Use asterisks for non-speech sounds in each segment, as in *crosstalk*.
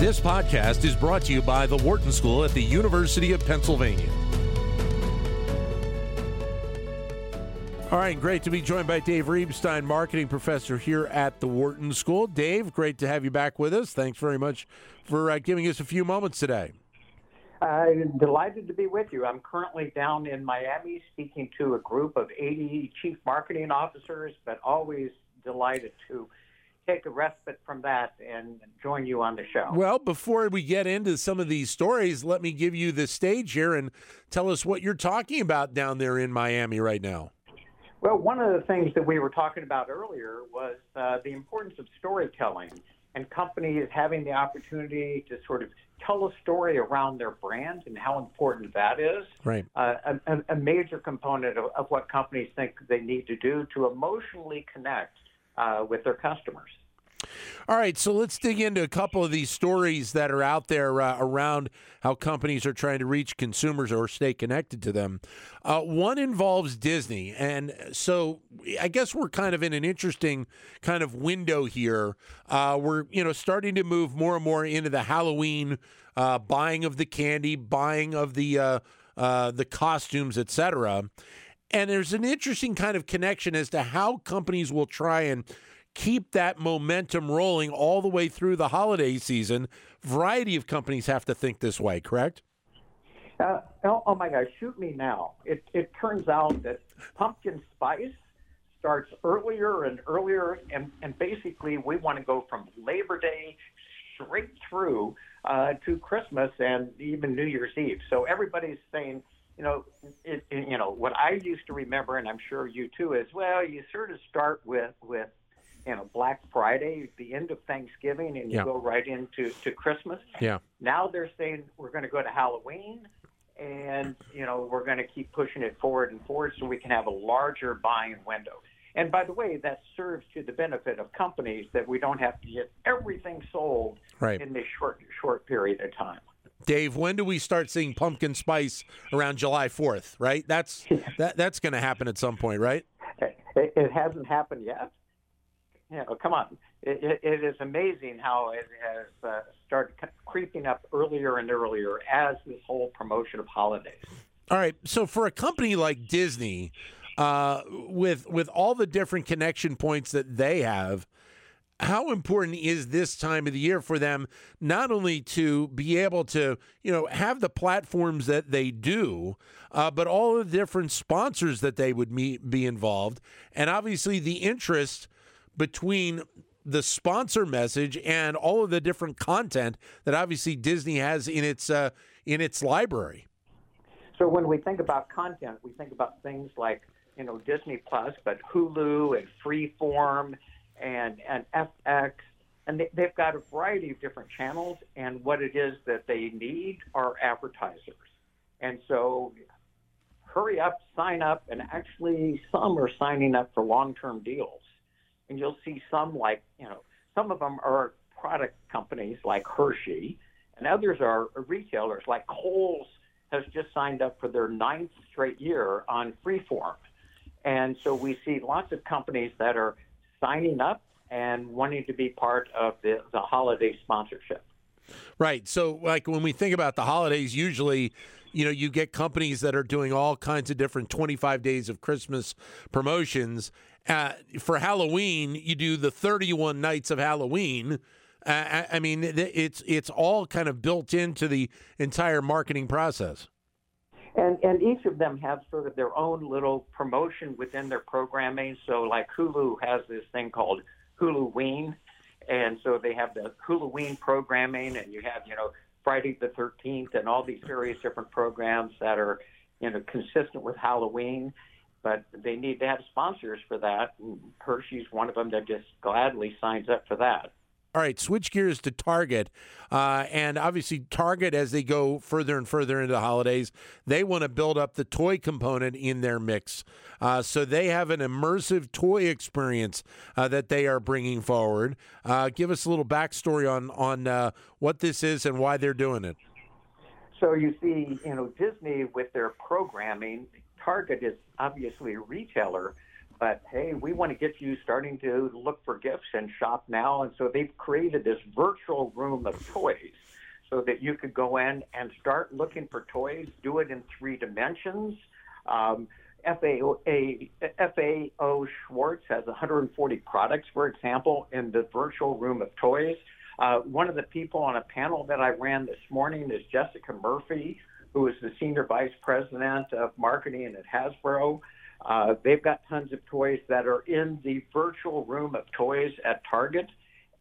This podcast is brought to you by the Wharton School at the University of Pennsylvania. All right, great to be joined by Dave Reibstein, marketing professor here at the Wharton School. Dave, great to have you back with us. Thanks very much for uh, giving us a few moments today. I'm delighted to be with you. I'm currently down in Miami speaking to a group of 80 chief marketing officers, but always delighted to take a respite from that and join you on the show. Well, before we get into some of these stories, let me give you the stage here and tell us what you're talking about down there in Miami right now. Well, one of the things that we were talking about earlier was uh, the importance of storytelling and companies having the opportunity to sort of tell a story around their brand and how important that is. Right. Uh, a, a, major component of, of what companies think they need to do to emotionally connect uh, with their customers. All right, so let's dig into a couple of these stories that are out there uh, around how companies are trying to reach consumers or stay connected to them. Uh, one involves Disney, and so I guess we're kind of in an interesting kind of window here. Uh, we're you know starting to move more and more into the Halloween uh, buying of the candy, buying of the uh, uh, the costumes, etc. And there's an interesting kind of connection as to how companies will try and keep that momentum rolling all the way through the holiday season. Variety of companies have to think this way, correct? Uh, oh, oh, my gosh, shoot me now. It, it turns out that pumpkin spice starts earlier and earlier, and, and basically we want to go from Labor Day straight through uh, to Christmas and even New Year's Eve. So everybody's saying, you know, it, you know what I used to remember, and I'm sure you too, is well, you sort of start with with you know Black Friday, the end of Thanksgiving, and you Yeah. go right into to Christmas. Yeah. Now they're saying we're going to go to Halloween, and you know we're going to keep pushing it forward and forward so we can have a larger buying window. And by the way, that serves to the benefit of companies that we don't have to get everything sold Right. in this short short period of time. Dave, when do we start seeing pumpkin spice around July 4th, right? That's *laughs* that that's going to happen at some point, right? It, it hasn't happened yet. You know, come on. It, it, is amazing how it has uh, started creeping up earlier and earlier as this whole promotion of holidays. All right. So for a company like Disney, uh, with with all the different connection points that they have, how important is this time of the year for them not only to be able to you know have the platforms that they do, uh, but all the different sponsors that they would meet, be involved, and obviously the interest between the sponsor message and all of the different content that obviously Disney has in its uh, in its library. So when we think about content, we think about things like you know Disney Plus, but Hulu and Freeform and and FX, and they, they've got a variety of different channels. And what it is that they need are advertisers. And so, hurry up, sign up, and actually some are signing up for long-term deals. And you'll see some like you know some of them are product companies like Hershey, and others are retailers like Kohl's has just signed up for their ninth straight year on Freeform. And so we see lots of companies that are signing up and wanting to be part of the, the holiday sponsorship. Right. So, like when we think about the holidays, usually, you know, you get companies that are doing all kinds of different 25 days of Christmas promotions. Uh, for Halloween, you do the 31 nights of Halloween. Uh, I, I mean, it's it's all kind of built into the entire marketing process. And, and each of them have sort of their own little promotion within their programming. So, like Hulu has this thing called Huluween. And so they have the Huluween programming, and you have, you know, Friday the 13th and all these various different programs that are, you know, consistent with Halloween. But they need to have sponsors for that. And Hershey's one of them that just gladly signs up for that. All right, switch gears to Target. Uh, and obviously, Target, as they go further and further into the holidays, they want to build up the toy component in their mix. Uh, so they have an immersive toy experience uh, that they are bringing forward. Uh, give us a little backstory on, on uh, what this is and why they're doing it. So you see, you know, Disney with their programming, Target is obviously a retailer, but hey, we want to get you starting to look for gifts and shop now. And so they've created this virtual room of toys so that you could go in and start looking for toys, do it in three dimensions. Um, FAO, a, FAO Schwarz has 140 products, for example, in the virtual room of toys. Uh, one of the people on a panel that I ran this morning is Jessica Murphy, who is the Senior Vice President of Marketing at Hasbro. Uh, they've got tons of toys that are in the virtual room of toys at Target,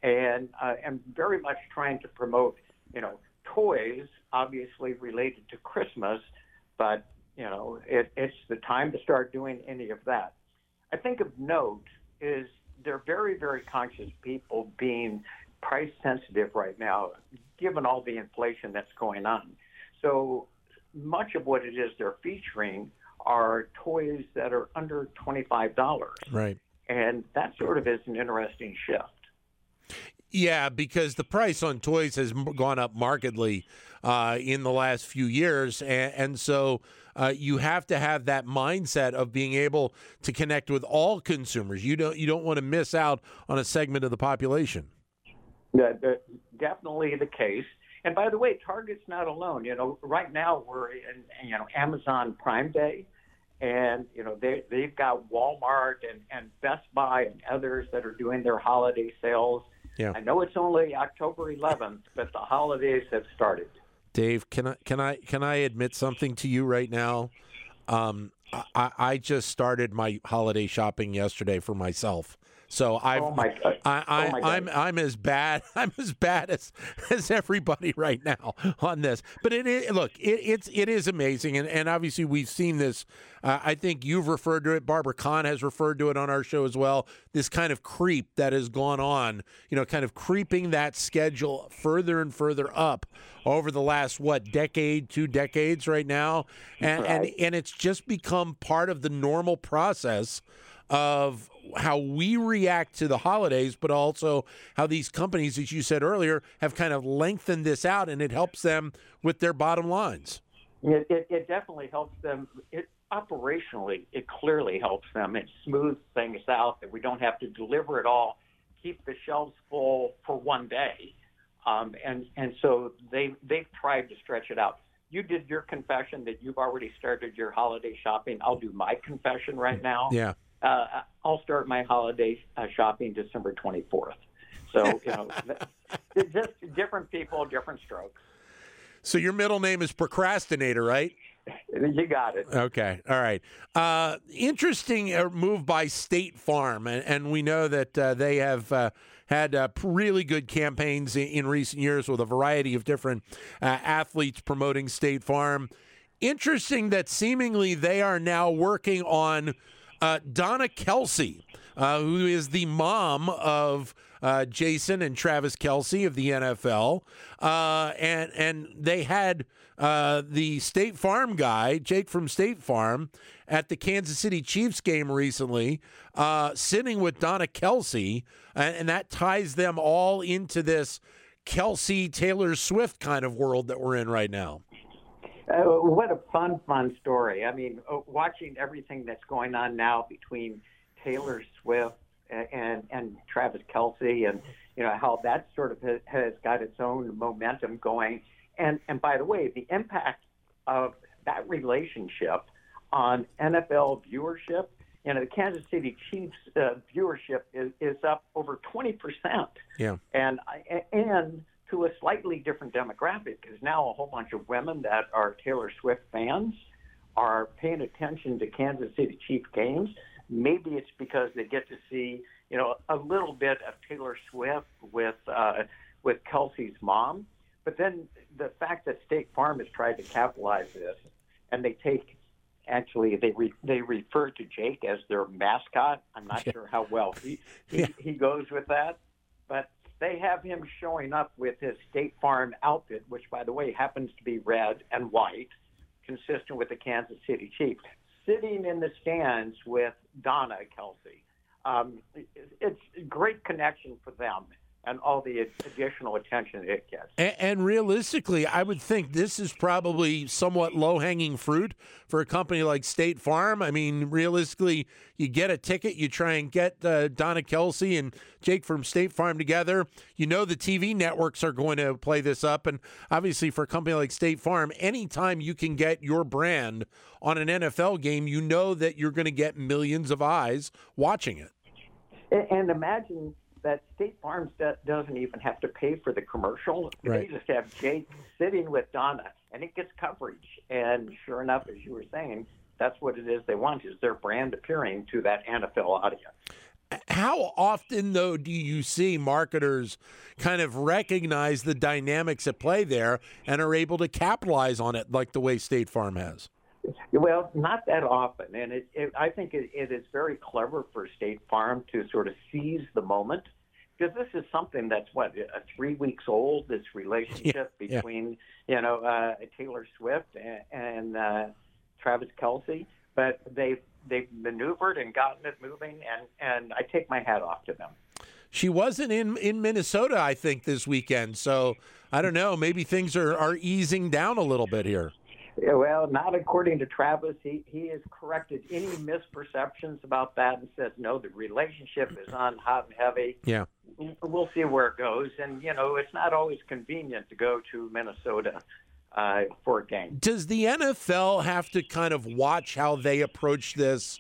and uh, am very much trying to promote, you know, toys obviously related to Christmas, but you know, it, it's the time to start doing any of that. I think of note is they're very, very conscious people being price sensitive right now, given all the inflation that's going on. So much of what it is they're featuring are toys that are under $25. Right. And that sort of is an interesting shift. Yeah, because the price on toys has gone up markedly uh, in the last few years, and, and so uh, you have to have that mindset of being able to connect with all consumers. You don't you don't want to miss out on a segment of the population. Yeah, definitely the case. And by the way, Target's not alone. You know, right now we're in you know Amazon Prime Day, and you know they they've got Walmart and and Best Buy and others that are doing their holiday sales. Yeah. I know it's only October 11th, but the holidays have started. Dave, can I can I can I admit something to you right now? Um, I, I just started my holiday shopping yesterday for myself. So I've, oh my. I, I, oh my I'm I'm as bad *laughs* I'm as bad as as everybody right now on this. But it is, look, it, it's it is amazing, and, and obviously we've seen this. Uh, I think you've referred to it. Barbara Kahn has referred to it on our show as well. This kind of creep that has gone on, you know, kind of creeping that schedule further and further up over the last what decade, two decades, right now, and right. and and it's just become part of the normal process of how we react to the holidays, but also how these companies, as you said earlier, have kind of lengthened this out, and it helps them with their bottom lines. It, it, it definitely helps them. It, operationally, it clearly helps them. It smooths things out that we don't have to deliver it all, keep the shelves full for one day, um, and and so they they've tried to stretch it out. You did your confession that you've already started your holiday shopping. I'll do my confession right now. Yeah uh, I'll start my holiday uh, shopping December 24th. So, you know, *laughs* just different people, different strokes. So your middle name is procrastinator, right? You got it. Okay. All right. Uh, interesting uh, move by State Farm, and, and we know that uh, they have uh, had uh, really good campaigns in, in, recent years with a variety of different uh, athletes promoting State Farm. Interesting that seemingly they are now working on uh, Donna Kelce, uh, who is the mom of uh, Jason and Travis Kelce of the NFL, uh, and and they had uh, the State Farm guy, Jake from State Farm, at the Kansas City Chiefs game recently, uh, sitting with Donna Kelce, and, and that ties them all into this Kelce Taylor Swift kind of world that we're in right now. Uh, what a fun, fun story. I mean, uh, watching everything that's going on now between Taylor Swift and and Travis Kelce, and you know how that sort of has, has got its own momentum going. And and by the way, the impact of that relationship on NFL viewership, you know, the Kansas City Chiefs uh, viewership is, is up over twenty percent. Yeah. And and to a slightly different demographic because now a whole bunch of women that are Taylor Swift fans are paying attention to Kansas City Chief games. Maybe it's because they get to see, you know, a little bit of Taylor Swift with uh, with Kelce's mom. But then the fact that State Farm has tried to capitalize this, and they take actually they re, they refer to Jake as their mascot. I'm not yeah. sure how well he he, yeah. he goes with that, but they have him showing up with his State Farm outfit, which, by the way, happens to be red and white, consistent with the Kansas City Chiefs, sitting in the stands with Donna Kelce. Um, it's a great connection for them. And all the additional attention it gets. And, and, realistically, I would think this is probably somewhat low hanging fruit for a company like State Farm. I mean, realistically, you get a ticket, you try and get uh, Donna Kelce and Jake from State Farm together. You know the TV networks are going to play this up. And obviously, for a company like State Farm, anytime you can get your brand on an NFL game, you know that you're going to get millions of eyes watching it. And imagine that State Farm doesn't even have to pay for the commercial. Right. They just have Jake sitting with Donna, and it gets coverage. And sure enough, as you were saying, that's what it is they want is their brand appearing to that NFL audience. How often, though, do you see marketers kind of recognize the dynamics at play there and are able to capitalize on it like the way State Farm has? Well, not that often, and it, it, I think it, it is very clever for State Farm to sort of seize the moment because this is something that's what a three weeks old. This relationship yeah, between yeah. you know uh, Taylor Swift and, and uh, Travis Kelce, but they've they've maneuvered and gotten it moving, and and I take my hat off to them. She wasn't in in Minnesota, I think, this weekend. So I don't know. Maybe things are are easing down a little bit here. Yeah, well, not according to Travis. He he has corrected any misperceptions about that and says no, the relationship is on hot and heavy. Yeah, we'll see where it goes. And you know, it's not always convenient to go to Minnesota uh, for a game. Does the NFL have to kind of watch how they approach this?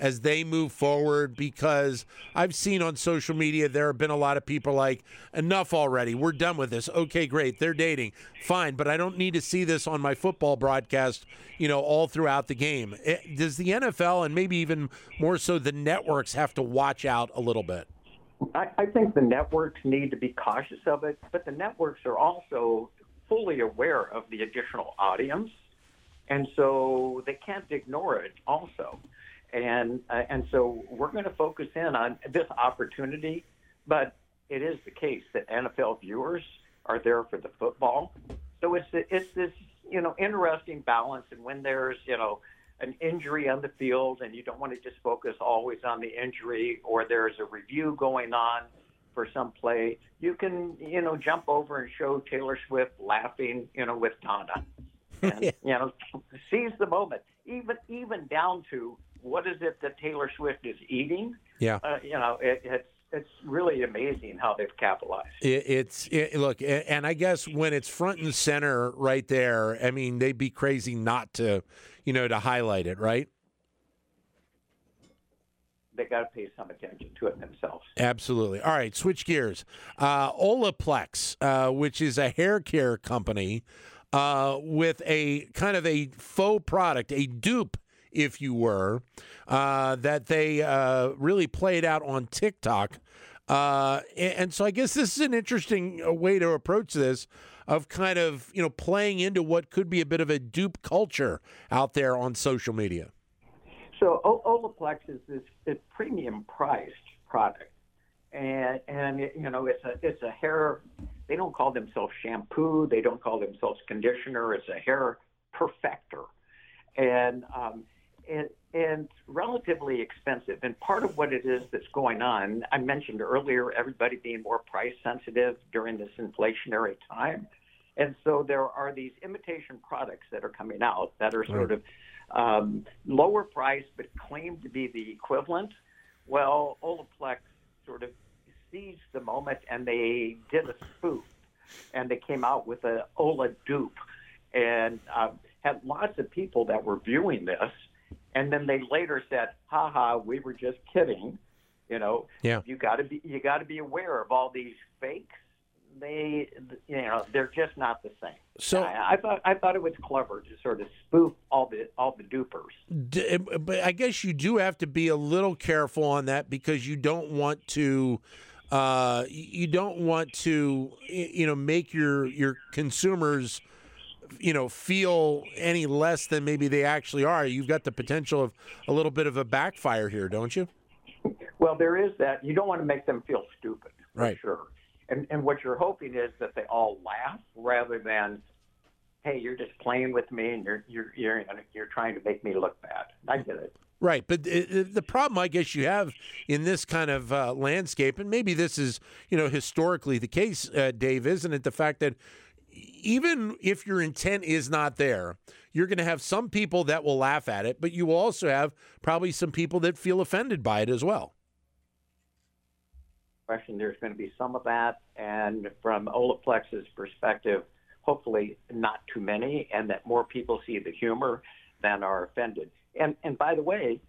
As they move forward because I've seen on social media there have been a lot of people like, enough already. We're done with this. Okay, great. They're dating. Fine, but I don't need to see this on my football broadcast, you know, all throughout the game. Eh, does the NFL and maybe even more so the networks have to watch out a little bit? I, I think the networks need to be cautious of it, but the networks are also fully aware of the additional audience. And so they can't ignore it also and uh, and so we're going to focus in on this opportunity. But it is the case that NFL viewers are there for the football, so it's it's this you know interesting balance. And when there's you know an injury on the field, and you don't want to just focus always on the injury, or there's a review going on for some play, you can you know jump over and show Taylor Swift laughing you know with Donna. *laughs* And, you know, seize the moment, even even down to what is it that Taylor Swift is eating? Yeah, uh, you know, it, it's it's really amazing how they've capitalized. It, it's it, look, and I guess when it's front and center right there, I mean, they'd be crazy not to, you know, to highlight it, right? They got to pay some attention to it themselves. Absolutely. All right, switch gears. Uh, Olaplex, uh, which is a hair care company uh, with a kind of a faux product, a dupe if you were, uh, that they uh, really played out on TikTok. Uh, and so I guess this is an interesting uh, way to approach this of kind of, you know, playing into what could be a bit of a dupe culture out there on social media. So o- Olaplex is this, premium priced product. And, and it, you know, it's a, it's a hair, they don't call themselves shampoo. They don't call themselves conditioner. It's a hair perfector. And, um, and, and relatively expensive. And part of what it is that's going on, I mentioned earlier, everybody being more price sensitive during this inflationary time. And so there are these imitation products that are coming out that are sort of um, lower price but claim to be the equivalent. Well, Olaplex sort of seized the moment and they did a spoof and they came out with a Ola dupe and uh, had lots of people that were viewing this and then they later said, "Ha ha, we were just kidding." You know, yeah. you got to be you got to be aware of all these fakes. They, you know, they're just not the same. So I, I thought I thought it was clever to sort of spoof all the all the dupers. D- but I guess you do have to be a little careful on that because you don't want to. Uh, you don't want to, you know, make your your consumers you know feel any less than maybe they actually are. You've got the potential of a little bit of a backfire here, don't you? Well, there is that. You don't want to make them feel stupid, right? Sure. And and what you're hoping is that they all laugh rather than, hey, you're just playing with me and you're you're you're you're trying to make me look bad. I get it. Right, but the problem I guess you have in this kind of uh, landscape, and maybe this is you know historically the case, uh, Dave, isn't it? The fact that even if your intent is not there, you're going to have some people that will laugh at it, but you will also have probably some people that feel offended by it as well. Question: There's going to be some of that, and from Olaplex's perspective, hopefully not too many, and that more people see the humor than are offended. And and by the way,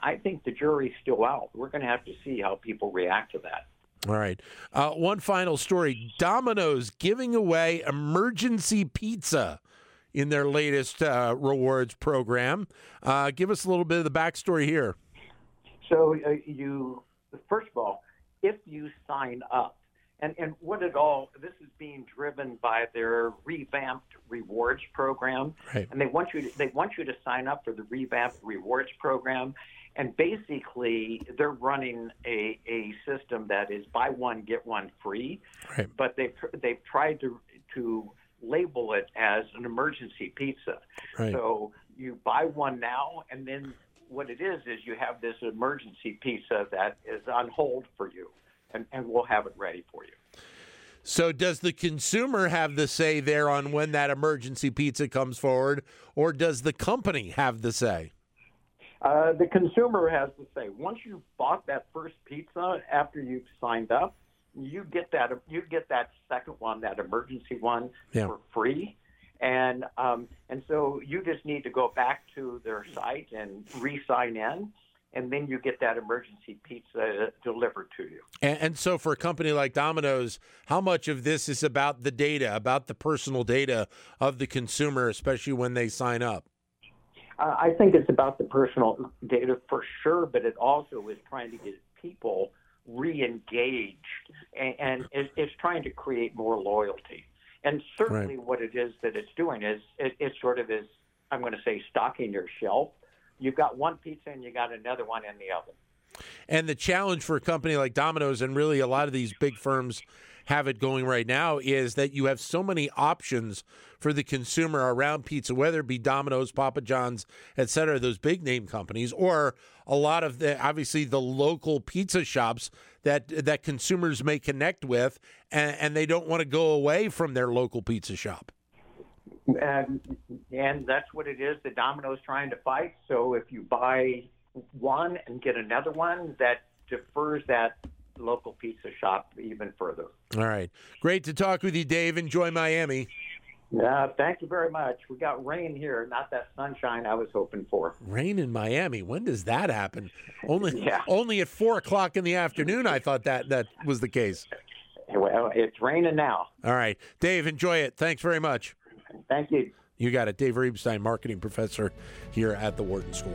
I think the jury's still out. We're going to have to see how people react to that. All right. Uh, one final story Domino's giving away emergency pizza in their latest uh, rewards program. Uh, give us a little bit of the backstory here. So, uh, you, first of all, if you sign up, and, and what it all, this is being driven by their revamped rewards program. Right. And they want you to, they want you to sign up for the revamped rewards program and basically they're running a, a system that is buy one get one free right. but they've they've tried to to label it as an emergency pizza right. so you buy one now and then what it is is you have this emergency pizza that is on hold for you and, and we'll have it ready for you so does the consumer have the say there on when that emergency pizza comes forward or does the company have the say uh, the consumer has to say once you bought that first pizza after you've signed up, you get that you get that second one, that emergency one, yeah. for free. And um, and so you just need to go back to their site and re-sign in, and then you get that emergency pizza delivered to you. And, and, so, for a company like Domino's, how much of this is about the data, about the personal data of the consumer, especially when they sign up? Uh, I think it's about the personal data for sure, but it also is trying to get people re-engaged, and, and it's trying to create more loyalty. And certainly, right. what it is that it's doing is it, it sort of is, I'm going to say, stocking your shelf. You've got one pizza and you got another one in the oven. And the challenge for a company like Domino's and really a lot of these big firms have it going right now is that you have so many options for the consumer around pizza, whether it be Domino's, Papa John's, et cetera, those big name companies, or a lot of the obviously the local pizza shops that that consumers may connect with, and, and they don't want to go away from their local pizza shop. And, and that's what it is that Domino's trying to fight. So if you buy one and get another one, that defers that local pizza shop even further. All right. Great to talk with you, Dave. Enjoy Miami. Yeah, thank you very much. We got rain here, not that sunshine I was hoping for. Rain in Miami. When does that happen? Only yeah. only at four o'clock in the afternoon. I thought that that was the case. Well, it's raining now. All right, Dave. Enjoy it. Thanks very much. Thank you. You got it, Dave Reibstein, marketing professor here at the Wharton School.